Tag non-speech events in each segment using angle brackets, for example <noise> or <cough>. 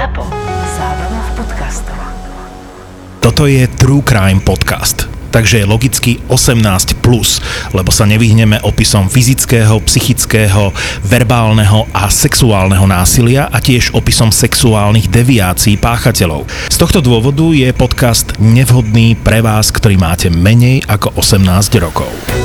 ZAPO. Zábrná v podcastov. Toto je True Crime Podcast, takže je logicky 18+, plus, lebo sa nevyhneme opisom fyzického, psychického, verbálneho a sexuálneho násilia a tiež opisom sexuálnych deviácií páchateľov. Z tohto dôvodu je podcast nevhodný pre vás, ktorý máte menej ako 18 rokov.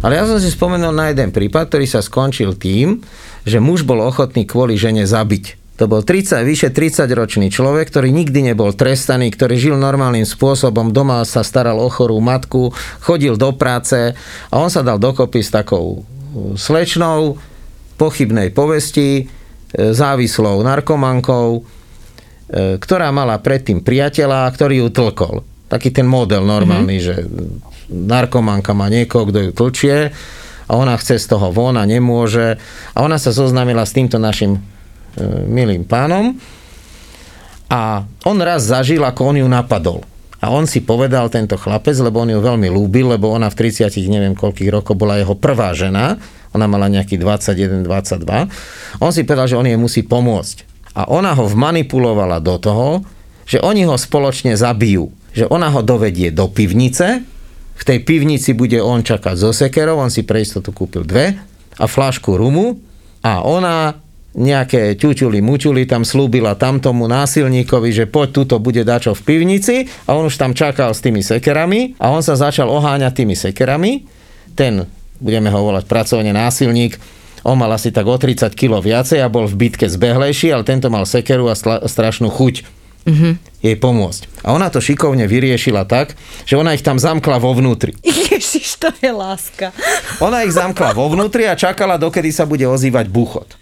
Ale ja som si spomenul na jeden prípad, ktorý sa skončil tým, že muž bol ochotný kvôli žene zabiť. To bol 30, vyše 30-ročný človek, ktorý nikdy nebol trestaný, ktorý žil normálnym spôsobom, doma sa staral o chorú matku, chodil do práce a on sa dal dokopy s takou uh, slečnou pochybnej povesti, e, závislou narkomankou, e, ktorá mala predtým priateľa, ktorý ju tlkol. Taký ten model normálny, mm-hmm. že narkomanka má niekoho, kto ju tlčie a ona chce z toho von a nemôže. A ona sa zoznámila s týmto našim e, milým pánom a on raz zažil, ako on ju napadol. A on si povedal, tento chlapec, lebo on ju veľmi lúbil, lebo ona v 30 neviem koľkých rokov bola jeho prvá žena, ona mala nejaký 21, 22. On si povedal, že on jej musí pomôcť. A ona ho vmanipulovala do toho, že oni ho spoločne zabijú. Že ona ho dovedie do pivnice, v tej pivnici bude on čakať so sekerou, on si pre istotu kúpil dve a flašku rumu a ona nejaké ťuťuli, muťuli tam slúbila tamtomu násilníkovi, že poď tuto bude dačo v pivnici a on už tam čakal s tými sekerami a on sa začal oháňať tými sekerami. Ten budeme ho volať pracovne násilník, on mal asi tak o 30 kg viacej a bol v bitke zbehlejší, ale tento mal sekeru a stra- strašnú chuť mm-hmm. jej pomôcť. A ona to šikovne vyriešila tak, že ona ich tam zamkla vo vnútri. Ježiš, to je láska. Ona ich zamkla vo vnútri a čakala, dokedy sa bude ozývať buchot.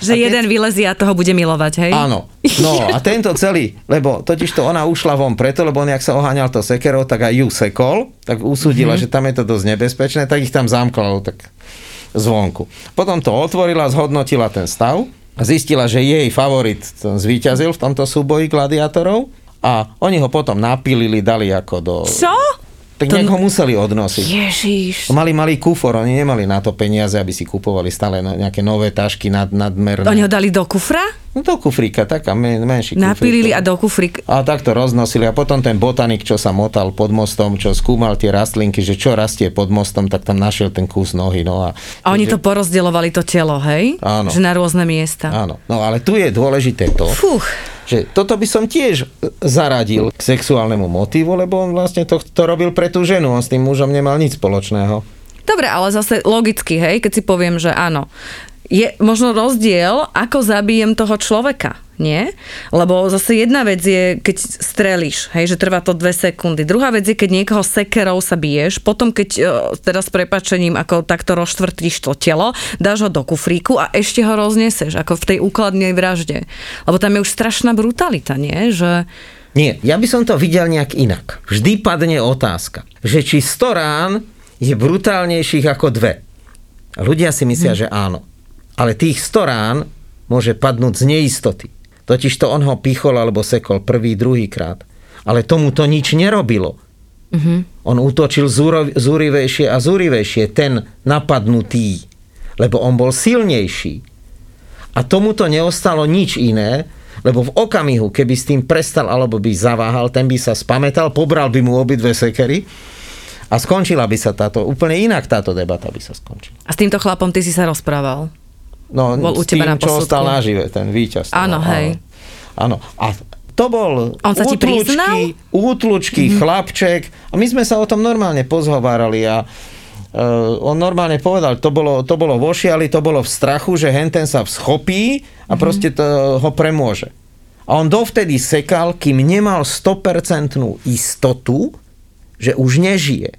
Že keď- jeden vylezie a toho bude milovať, hej? Áno. No a tento celý, lebo totiž to ona ušla von preto, lebo on jak sa oháňal to sekerou, tak aj ju sekol, tak usúdila, mm-hmm. že tam je to dosť nebezpečné, tak ich tam zamkla tak zvonku. Potom to otvorila, zhodnotila ten stav a zistila, že jej favorit zvíťazil v tomto súboji gladiátorov a oni ho potom napilili, dali ako do... Čo? Tak To- ho museli odnosiť. Ježiš. Mali malý kufor, oni nemali na to peniaze, aby si kupovali stále nejaké nové tašky nad, nadmerné. Oni ho dali do kufra? No do kufríka, taká men, menší Napilili kufrík. a do kufrík. A takto roznosili a potom ten botanik, čo sa motal pod mostom, čo skúmal tie rastlinky, že čo rastie pod mostom, tak tam našiel ten kus nohy. No a, A oni to porozdeľovali to telo, hej? Áno. Že na rôzne miesta. Áno, no ale tu je dôležité to, Fúch. že toto by som tiež zaradil k sexuálnemu motívu, lebo on vlastne to, to robil pre tú ženu, on s tým mužom nemal nič spoločného. Dobre, ale zase logicky, hej, keď si poviem, že áno. Je možno rozdiel, ako zabijem toho človeka, nie? Lebo zase jedna vec je, keď strelíš, hej, že trvá to dve sekundy. Druhá vec je, keď niekoho sekerou sa biješ, potom keď e, teraz s prepačením ako takto rozštvrtíš to telo, dáš ho do kufríku a ešte ho rozneseš, ako v tej úkladnej vražde. Lebo tam je už strašná brutalita, nie? Že... Nie, ja by som to videl nejak inak. Vždy padne otázka, že či 100 rán je brutálnejších ako dve. Ľudia si myslia, že áno. Ale tých 100 rán môže padnúť z neistoty. Totiž to on ho pichol alebo sekol prvý, druhý krát. Ale tomu to nič nerobilo. On útočil zúrivejšie a zúrivejšie, ten napadnutý. Lebo on bol silnejší. A tomuto neostalo nič iné, lebo v okamihu, keby s tým prestal alebo by zaváhal, ten by sa spametal, pobral by mu obidve sekery a skončila by sa táto, úplne inak táto debata by sa skončila. A s týmto chlapom ty si sa rozprával. No, Bol u teba tým, na čo posudku. ostal nažive, ten víťaz. Áno, hej. Áno. A to bol On sa? Mhm. útlučký mm-hmm. chlapček a my sme sa o tom normálne pozhovárali a Uh, on normálne povedal, to bolo, to bolo vo šiali, to bolo v strachu, že henten sa vschopí a proste to ho premôže. A on dovtedy sekal, kým nemal 100% istotu, že už nežije.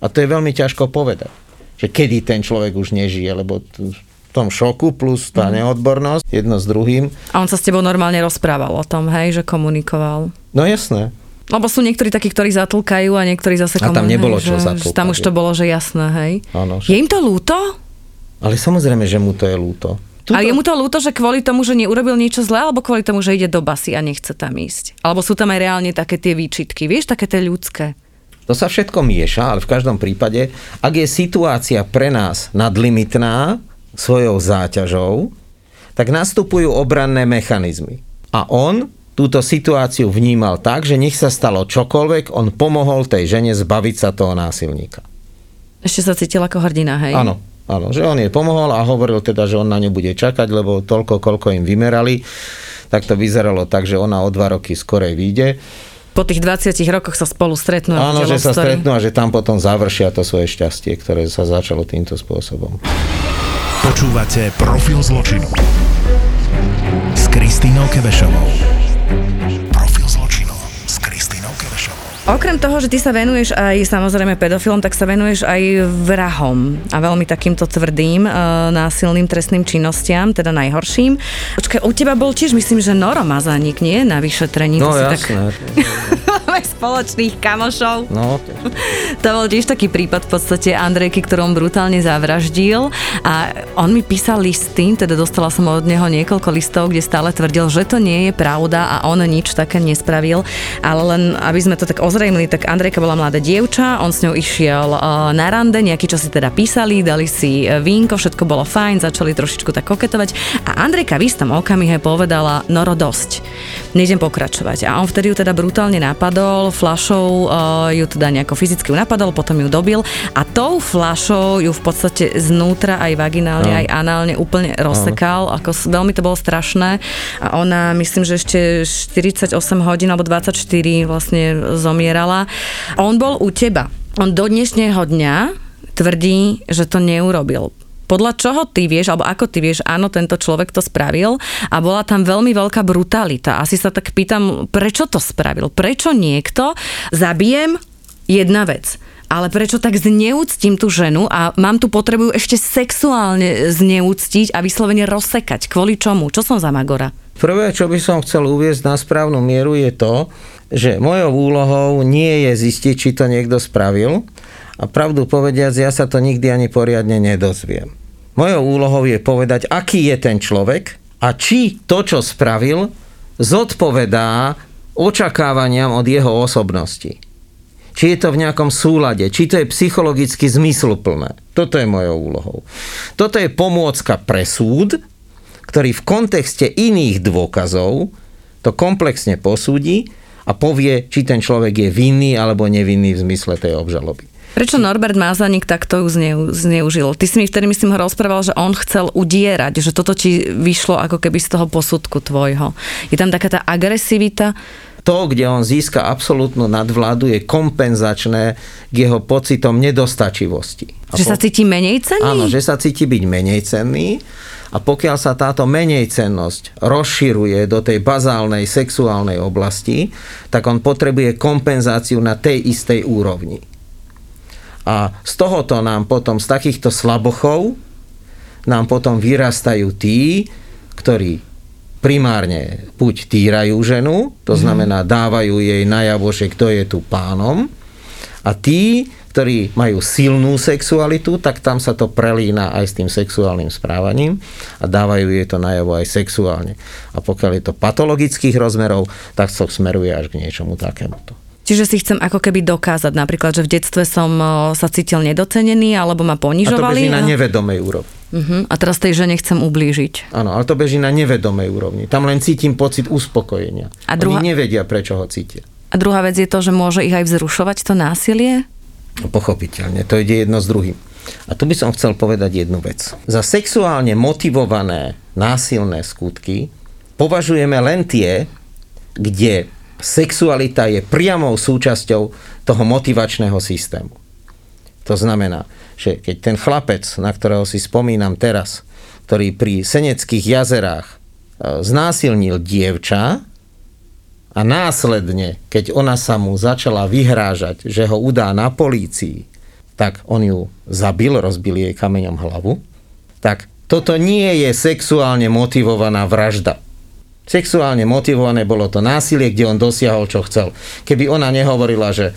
A to je veľmi ťažko povedať. Že kedy ten človek už nežije, lebo t- tom šoku plus tá neodbornosť, jedno s druhým. A on sa s tebou normálne rozprával o tom, hej, že komunikoval. No jasné. Lebo sú niektorí takí, ktorí zatlkajú a niektorí zase A tam nebolo hej, čo že, zatlkať, Tam už to bolo, že jasné, hej. Áno, Je im to lúto? Ale samozrejme, že mu to je ľúto. Tuto... A je mu to ľúto, že kvôli tomu, že neurobil niečo zlé, alebo kvôli tomu, že ide do basy a nechce tam ísť? Alebo sú tam aj reálne také tie výčitky, vieš, také tie ľudské? To sa všetko mieša, ale v každom prípade, ak je situácia pre nás nadlimitná svojou záťažou, tak nastupujú obranné mechanizmy. A on túto situáciu vnímal tak, že nech sa stalo čokoľvek, on pomohol tej žene zbaviť sa toho násilníka. Ešte sa cítil ako hrdina, hej? Áno, áno, že on jej pomohol a hovoril teda, že on na ňu bude čakať, lebo toľko, koľko im vymerali, tak to vyzeralo tak, že ona o dva roky skorej vyjde. Po tých 20 rokoch sa spolu stretnú. Áno, že sa story. stretnú a že tam potom završia to svoje šťastie, ktoré sa začalo týmto spôsobom. Počúvate Profil zločinu s Kristínou Kebešovou. Profil zločinu s Kristínou Kebešovou. Okrem toho, že ty sa venuješ aj samozrejme pedofilom, tak sa venuješ aj vrahom a veľmi takýmto tvrdým, e, násilným trestným činnostiam, teda najhorším. Počkaj, u teba bol tiež, myslím, že Noro Mazánik, nie? Na vyšetrení. No To si jasné. Máme <laughs> spoločných kamošov. No, <laughs> To bol tiež taký prípad v podstate Andrejky, ktorú on brutálne zavraždil. A on mi písal listy, teda dostala som od neho niekoľko listov, kde stále tvrdil, že to nie je pravda a on nič také nespravil, ale len aby sme to tak ozrejmili, tak Andrejka bola mladá dievča, on s ňou išiel eh, na rande, nejaký čas si teda písali, dali si eh, vínko, všetko bolo fajn, začali trošičku tak koketovať. A Andrejka v istom okamihe povedala, Noro dosť, nejdem pokračovať. A on vtedy ju teda brutálne napadol, flašou uh, ju teda nejako fyzicky napadol, potom ju dobil a tou flašou ju v podstate znútra aj vaginálne, Áno. aj análne úplne rozsekal, ako s- veľmi to bolo strašné a ona myslím, že ešte 48 hodín alebo 24 vlastne zomierala. On bol u teba. On do dnešného dňa tvrdí, že to neurobil. Podľa čoho ty vieš, alebo ako ty vieš, áno, tento človek to spravil a bola tam veľmi veľká brutalita. Asi sa tak pýtam, prečo to spravil? Prečo niekto zabijem jedna vec. Ale prečo tak zneúctím tú ženu a mám tu potrebu ešte sexuálne zneúctiť a vyslovene rozsekať? Kvôli čomu? Čo som za Magora? Prvé, čo by som chcel uviezť na správnu mieru je to, že mojou úlohou nie je zistiť, či to niekto spravil a pravdu povediac, ja sa to nikdy ani poriadne nedozviem. Mojou úlohou je povedať, aký je ten človek a či to, čo spravil, zodpovedá očakávaniam od jeho osobnosti. Či je to v nejakom súlade, či to je psychologicky zmysluplné. Toto je mojou úlohou. Toto je pomôcka pre súd, ktorý v kontexte iných dôkazov to komplexne posúdi a povie, či ten človek je vinný alebo nevinný v zmysle tej obžaloby. Prečo Norbert Mázanik takto ju zneu, zneužil? Ty si mi vtedy, myslím, ho rozprával, že on chcel udierať, že toto ti vyšlo ako keby z toho posudku tvojho. Je tam taká tá agresivita, To, kde on získa absolútnu nadvládu, je kompenzačné k jeho pocitom nedostačivosti. A že sa cíti menej cenný? Áno, že sa cíti byť menej cenný a pokiaľ sa táto menej cennosť rozširuje do tej bazálnej sexuálnej oblasti, tak on potrebuje kompenzáciu na tej istej úrovni. A z tohoto nám potom, z takýchto slabochov, nám potom vyrastajú tí, ktorí primárne buď týrajú ženu, to znamená dávajú jej najavo, že kto je tu pánom, a tí, ktorí majú silnú sexualitu, tak tam sa to prelína aj s tým sexuálnym správaním a dávajú jej to najavo aj sexuálne. A pokiaľ je to patologických rozmerov, tak to smeruje až k niečomu takémuto. Čiže si chcem ako keby dokázať napríklad, že v detstve som sa cítil nedocenený alebo ma A to ponižovali. beží na nevedomej úrovni. uh-huh. a teraz tej žene chcem ublížiť. Áno, ale to beží na nevedomej úrovni. Tam len cítim pocit uspokojenia. A druhá- Oni nevedia, prečo ho cítia. A druhá vec je to, že môže ich aj vzrušovať to násilie? No, Pochopiteľne, to ide jedno s druhým. A tu by som chcel povedať jednu vec. Za sexuálne motivované násilné skutky považujeme len tie, kde sexualita je priamou súčasťou toho motivačného systému. To znamená, že keď ten chlapec, na ktorého si spomínam teraz, ktorý pri Seneckých jazerách e, znásilnil dievča a následne, keď ona sa mu začala vyhrážať, že ho udá na polícii, tak on ju zabil, rozbil jej kameňom hlavu, tak toto nie je sexuálne motivovaná vražda. Sexuálne motivované bolo to násilie, kde on dosiahol, čo chcel. Keby ona nehovorila, že e,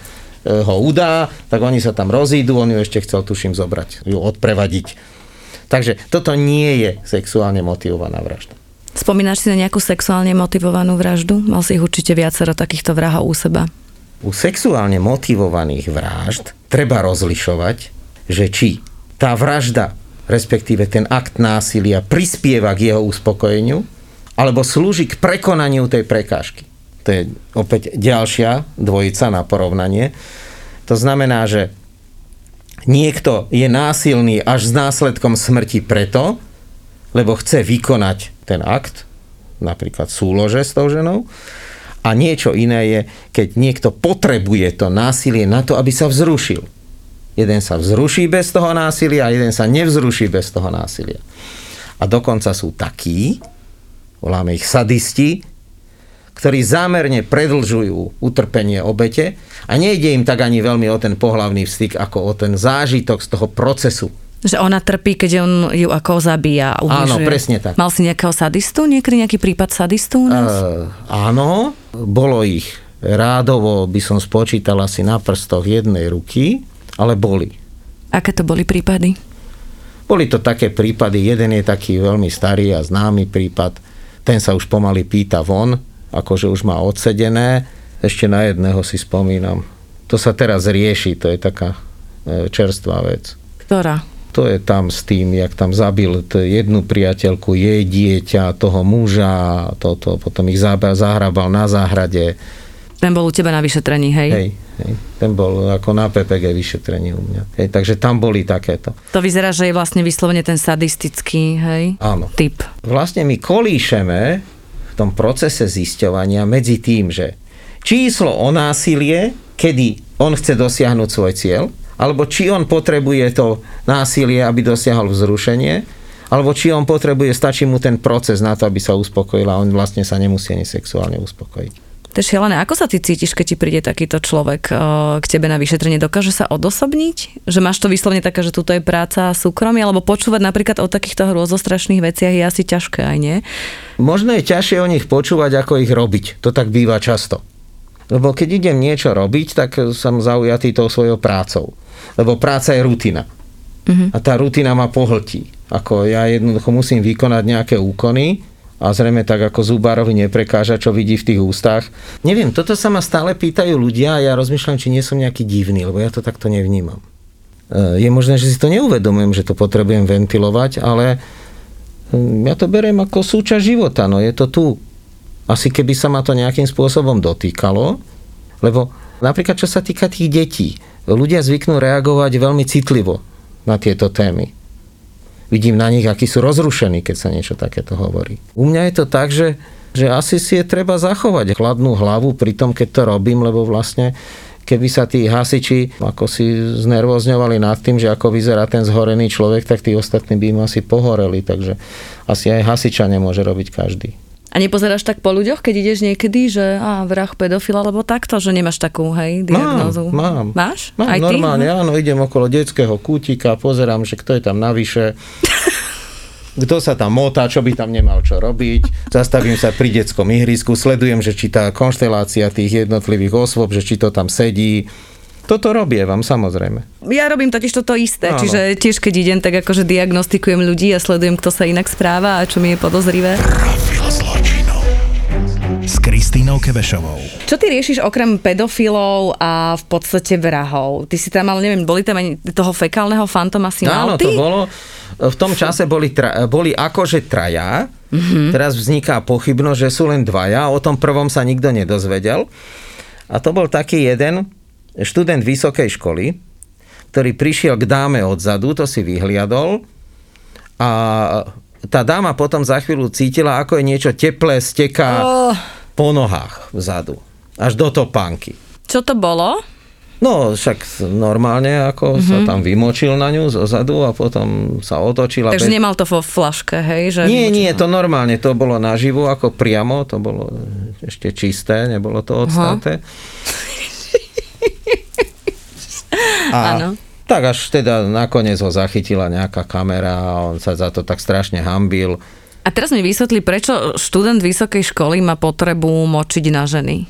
ho udá, tak oni sa tam rozídu, on ju ešte chcel, tuším, zobrať, ju odprevadiť. Takže toto nie je sexuálne motivovaná vražda. Spomínaš si na nejakú sexuálne motivovanú vraždu? Mal si ich určite viacero takýchto vrahov u seba. U sexuálne motivovaných vražd treba rozlišovať, že či tá vražda, respektíve ten akt násilia prispieva k jeho uspokojeniu, alebo slúži k prekonaniu tej prekážky. To je opäť ďalšia dvojica na porovnanie. To znamená, že niekto je násilný až s následkom smrti preto, lebo chce vykonať ten akt, napríklad súlože s tou ženou, a niečo iné je, keď niekto potrebuje to násilie na to, aby sa vzrušil. Jeden sa vzruší bez toho násilia a jeden sa nevzruší bez toho násilia. A dokonca sú takí, voláme ich sadisti, ktorí zámerne predlžujú utrpenie obete a nejde im tak ani veľmi o ten pohlavný styk, ako o ten zážitok z toho procesu. Že ona trpí, keď on ju ako zabíja. Ubližuje. Áno, presne tak. Mal si nejakého sadistu? Niekedy nejaký prípad sadistu u nás? Uh, áno, bolo ich rádovo, by som spočítal asi na prstoch jednej ruky, ale boli. Aké to boli prípady? Boli to také prípady, jeden je taký veľmi starý a známy prípad, ten sa už pomaly pýta von, akože už má odsedené. Ešte na jedného si spomínam. To sa teraz rieši, to je taká e, čerstvá vec. Ktorá? To je tam s tým, jak tam zabil jednu priateľku, jej dieťa, toho muža, toto, potom ich zahrabal na záhrade. Ten bol u teba na vyšetrení, hej? Hej, hej. Ten bol ako na PPG vyšetrení u mňa. Hej, takže tam boli takéto. To vyzerá, že je vlastne vyslovene ten sadistický, hej? Áno. Typ. Vlastne my kolíšeme v tom procese zisťovania medzi tým, že číslo o násilie, kedy on chce dosiahnuť svoj cieľ, alebo či on potrebuje to násilie, aby dosiahol vzrušenie, alebo či on potrebuje, stačí mu ten proces na to, aby sa uspokojil a on vlastne sa nemusí ani sexuálne uspokojiť. To je šialené. Ako sa ty cítiš, keď ti príde takýto človek eh, k tebe na vyšetrenie? Dokáže sa odosobniť? Že máš to vyslovne také, že tuto je práca a súkromie? Alebo počúvať napríklad o takýchto hrôzostrašných veciach je asi ťažké aj nie? Možno je ťažšie o nich počúvať, ako ich robiť. To tak býva často. Lebo keď idem niečo robiť, tak som zaujatý tou svojou prácou. Lebo práca je rutina. Uh-huh. A tá rutina ma pohltí. Ako ja jednoducho musím vykonať nejaké úkony, a zrejme tak ako Zubárovi neprekáža, čo vidí v tých ústach. Neviem, toto sa ma stále pýtajú ľudia a ja rozmýšľam, či nie som nejaký divný, lebo ja to takto nevnímam. E, je možné, že si to neuvedomujem, že to potrebujem ventilovať, ale hm, ja to beriem ako súčasť života, no je to tu. Asi keby sa ma to nejakým spôsobom dotýkalo, lebo napríklad čo sa týka tých detí, ľudia zvyknú reagovať veľmi citlivo na tieto témy vidím na nich, akí sú rozrušení, keď sa niečo takéto hovorí. U mňa je to tak, že, že asi si je treba zachovať chladnú hlavu pri tom, keď to robím, lebo vlastne keby sa tí hasiči ako si znervozňovali nad tým, že ako vyzerá ten zhorený človek, tak tí ostatní by im asi pohoreli, takže asi aj hasiča nemôže robiť každý. A nepozeráš tak po ľuďoch, keď ideš niekedy, že á, vrah pedofil alebo takto, že nemáš takú, hej, diagnózu? Mám, mám. Máš? Mám, Aj normálne, ty? áno, idem okolo detského kútika, pozerám, že kto je tam navyše, <laughs> kto sa tam motá, čo by tam nemal čo robiť. Zastavím sa pri detskom ihrisku, sledujem, že či tá konštelácia tých jednotlivých osôb, že či to tam sedí. Toto robievam, samozrejme. Ja robím totiž toto isté, Áno. čiže tiež keď idem, tak akože diagnostikujem ľudí a sledujem, kto sa inak správa a čo mi je podozrivé. Kristínou Kebešovou. Čo ty riešiš okrem pedofilov a v podstate vrahov? Ty si tam, ale neviem, boli tam aj toho fekálneho fantoma si mal Áno, to bolo. V tom čase boli, tra, boli akože traja. Mhm. Mm-hmm. Teraz vzniká pochybnosť, že sú len dvaja. O tom prvom sa nikto nedozvedel. A to bol taký jeden študent vysokej školy, ktorý prišiel k dáme odzadu, to si vyhliadol a tá dáma potom za chvíľu cítila, ako je niečo teplé steká Oh. Po nohách vzadu. Až do topánky. Čo to bolo? No, však normálne, ako mm-hmm. sa tam vymočil na ňu zozadu a potom sa otočil. a Takže bez- nemal to vo flaške, hej? Že Nie, nie, to normálne, to bolo naživo, ako priamo, to bolo ešte čisté, nebolo to odstáte. <laughs> A tak až teda nakoniec ho zachytila nejaká kamera a on sa za to tak strašne hambil. A teraz mi vysvetli, prečo študent vysokej školy má potrebu močiť na ženy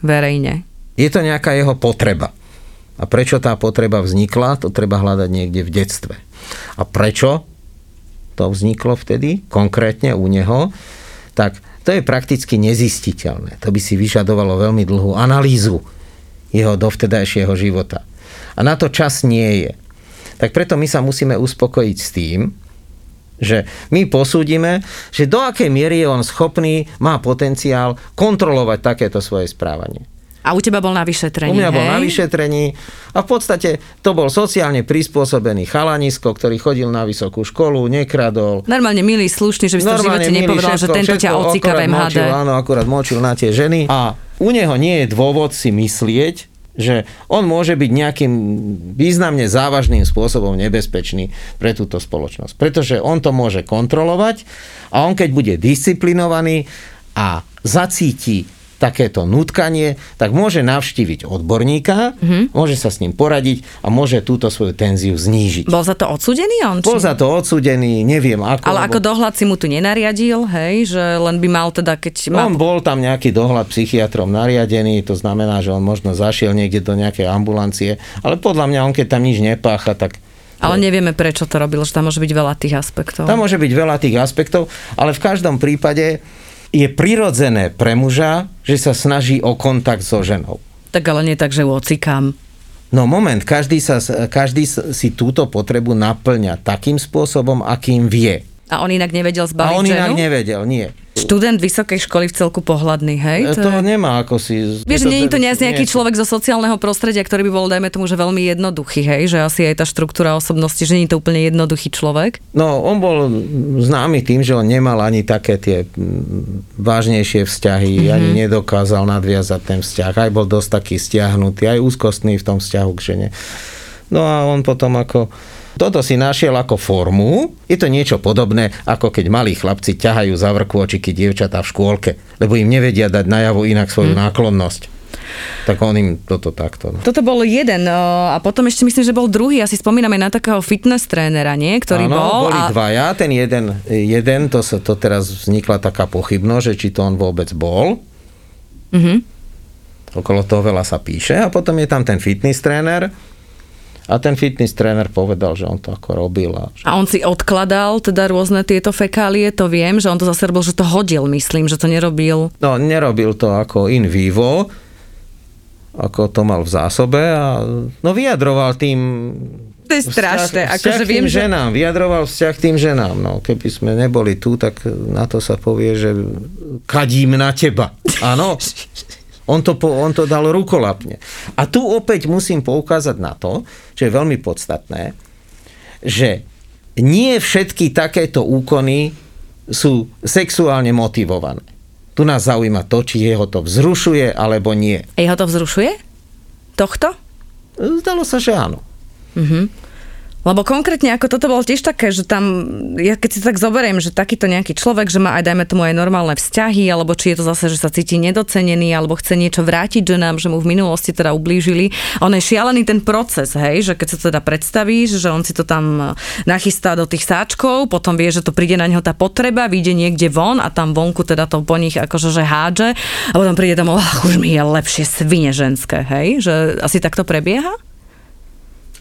verejne. Je to nejaká jeho potreba. A prečo tá potreba vznikla, to treba hľadať niekde v detstve. A prečo? to vzniklo vtedy, konkrétne u neho, tak to je prakticky nezistiteľné. To by si vyžadovalo veľmi dlhú analýzu jeho dovtedajšieho života. A na to čas nie je. Tak preto my sa musíme uspokojiť s tým, že my posúdime, že do akej miery je on schopný, má potenciál kontrolovať takéto svoje správanie. A u teba bol na vyšetrení, U mňa bol hej? na vyšetrení a v podstate to bol sociálne prispôsobený chalanisko, ktorý chodil na vysokú školu, nekradol. Normálne milý, slušný, že by si v živote milý, nepovedal, že všetko- tento ťa ocíka v MHD. Močil, áno, akurát močil na tie ženy. A u neho nie je dôvod si myslieť, že on môže byť nejakým významne závažným spôsobom nebezpečný pre túto spoločnosť. Pretože on to môže kontrolovať a on keď bude disciplinovaný a zacíti takéto nutkanie, tak môže navštíviť odborníka, Mhm. mm-hmm. môže sa s ním poradiť a môže túto svoju tenziu znížiť. Bol za to odsudený on? Bol či- za to odsudený, neviem ako. Ale lebo- ako dohľad si mu tu nenariadil, hej, že len by mal teda, keď má... On bol tam nejaký dohľad psychiatrom nariadený, to znamená, že on možno zašiel niekde do nejakej ambulancie, ale podľa mňa on keď tam nič nepácha, tak Ale nevieme, prečo to robil, že tam môže byť veľa tých aspektov. tam môže byť veľa tých aspektov, ale v každom prípade je prirodzené pre muža, že sa snaží o kontakt so ženou. Tak ale nie tak, že ju ocikám. No moment, každý, sa, každý si túto potrebu naplňa takým spôsobom, akým vie. A on inak nevedel zbaviť A on ženu? inak nevedel, nie. Študent vysokej školy v celku pohľadný, hej? To, to nemá ako si... Vieš, nie je to nejaký nie- človek zo sociálneho prostredia, ktorý by bol, dajme tomu, že veľmi jednoduchý, hej? Že asi aj tá štruktúra osobnosti, že nie je to úplne jednoduchý človek. No, on bol známy tým, že on nemal ani také tie vážnejšie vzťahy, Mhm. mm-hmm. ani nedokázal nadviazať ten vzťah. Aj bol dosť taký stiahnutý, aj úzkostný v tom vzťahu k žene. No a on potom ako... Toto si našiel ako formu. Je to niečo podobné, ako keď malí chlapci ťahajú za vrkôčiky dievčatá v škôlke, lebo im nevedia dať najavo inak svoju mm. náklonnosť. Tak on im toto takto. No. Toto bol jeden o, a potom ešte myslím, že bol druhý. Asi spomíname na takého fitness trénera, nie? Ktorý Áno, bol. boli a... dvaja, ten jeden, jeden to, sa, to teraz vznikla taká pochybnosť, že či to on vôbec bol. Mhm. Okolo toho veľa sa píše a potom je tam ten fitness tréner a ten fitness tréner povedal, že on to ako robil. A, že... A on si odkladal teda rôzne tieto fekálie, to viem, že on to zase robil, že to hodil, myslím, že to nerobil. No, nerobil to ako in vivo, ako to mal v zásobe a no vyjadroval tým To je strašné, vzťah, akože vzťah viem, tým že... ženám, vyjadroval vzťah tým ženám. No, keby sme neboli tu, tak na to sa povie, že kadím na teba. Áno. <laughs> On to, po, on to dal rukolapne. A tu opäť musím poukázať na to, čo je veľmi podstatné, že nie všetky takéto úkony sú sexuálne motivované. Tu nás zaujíma to, či jeho to vzrušuje alebo nie. Jeho to vzrušuje? Tohto? Zdalo sa, že áno. Lebo konkrétne ako toto bolo tiež také, že tam, ja keď si tak zoberiem, že takýto nejaký človek, že má aj dajme tomu aj normálne vzťahy, alebo či je to zase, že sa cíti nedocenený, alebo chce niečo vrátiť ženám, že mu v minulosti teda ublížili. On je šialený ten proces, hej, že keď sa teda predstavíš, že on si to tam nachystá do tých sáčkov, potom vie, že to príde na neho tá potreba, vyjde niekde von a tam vonku teda to po nich akože že hádže a potom príde domov, ach, už mi je lepšie svine ženské, hej, že asi takto prebieha?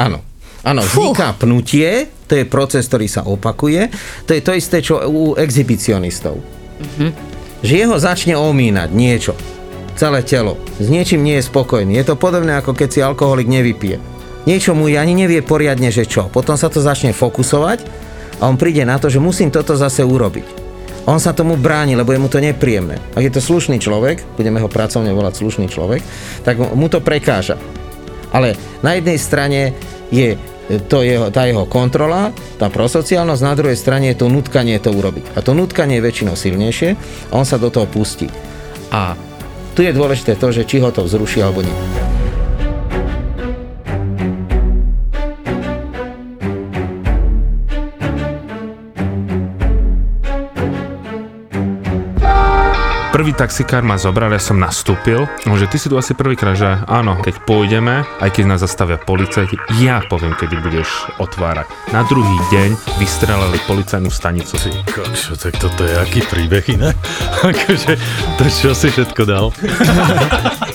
Áno. Áno, vzniká pnutie, to je proces, ktorý sa opakuje. To je to isté, čo u exhibicionistov. Že jeho začne omínať niečo. Celé telo. S niečím nie je spokojný. Je to podobné, ako keď si alkoholik nevypije. Niečo mu ani nevie poriadne, že čo. Potom sa to začne fokusovať a on príde na to, že musím toto zase urobiť. On sa tomu bráni, lebo je mu to nepríjemné. Ak je to slušný človek, budeme ho pracovne volať slušný človek, tak mu to prekáža. Ale na jednej strane je to jeho, tá jeho kontrola, tá prosociálnosť, na druhej strane je to nutkanie to urobiť. A to nutkanie je väčšinou silnejšie on sa do toho pustí. A tu je dôležité to, že či ho to vzruší alebo nie. Prvý taxikár ma zobral, ja som nastúpil, no, že ty si tu asi prvýkrát, že áno, keď pôjdeme, aj keď nás zastavia policajti, ja poviem, kedy budeš otvárať. Na druhý deň vystrelali policajnú stanicu. Ty kokšo, tak toto je aký príbeh iné? <laughs> akože, to čo si všetko dal? <laughs>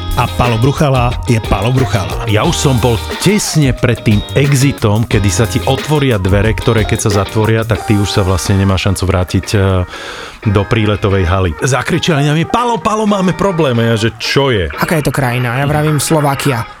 a Palo Bruchala je Palo Bruchala. Ja už som bol tesne pred tým exitom, kedy sa ti otvoria dvere, ktoré keď sa zatvoria, tak ty už sa vlastne nemá šancu vrátiť e, do príletovej haly. Zakričali na mi, Palo, Palo, máme problém. A ja, že čo je? Aká je to krajina? Ja vravím Slovakia.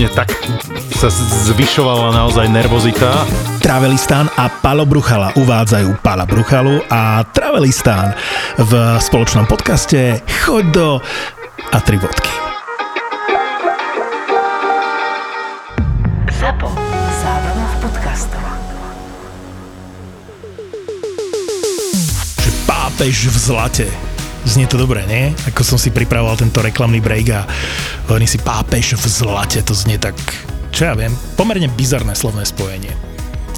mne tak sa zvyšovala naozaj nervozita. Travelistán a Palo Bruchala uvádzajú Pala Bruchalu a Travelistán v spoločnom podcaste Choď do a tri bodky. ZAPO. Zábrná v podcastov. Že pápež v zlate. Znie to dobre, nie? Ako som si pripravoval tento reklamný break a hovorím si pápež v zlate, to znie tak, čo ja viem, pomerne bizarné slovné spojenie.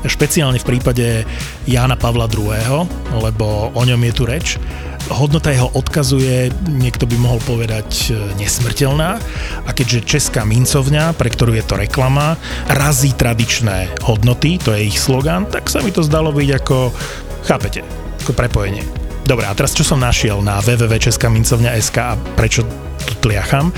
Špeciálne v prípade Jána Pavla II., lebo o ňom je tu reč. Hodnota jeho odkazu je, niekto by mohol povedať, e, nesmrteľná. A keďže Česká mincovňa, pre ktorú je to reklama, razí tradičné hodnoty, to je ich slogan, tak sa mi to zdalo byť ako, chápete, ako prepojenie. Dobre, a teraz čo som našiel na www.českamincovňa.sk a prečo tu tliacham?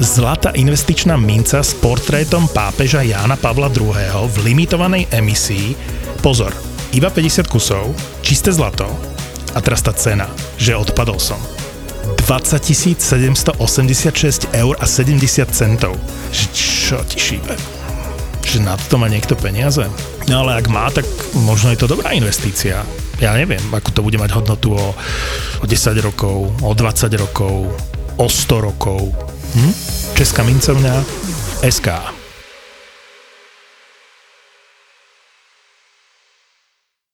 Zlatá investičná minca s portrétom pápeža Jána Pavla II. v limitovanej emisii. Pozor, iba 50 kusov, čisté zlato. A teraz tá cena, že odpadol som. 20 786 eur a 70 centov. Čo ti šíbe? Že na to má niekto peniaze? No ale ak má, tak možno je to dobrá investícia. Ja neviem, ako to bude mať hodnotu o, o 10 rokov, o 20 rokov, o 100 rokov. Hm? Česká mincovňa SK.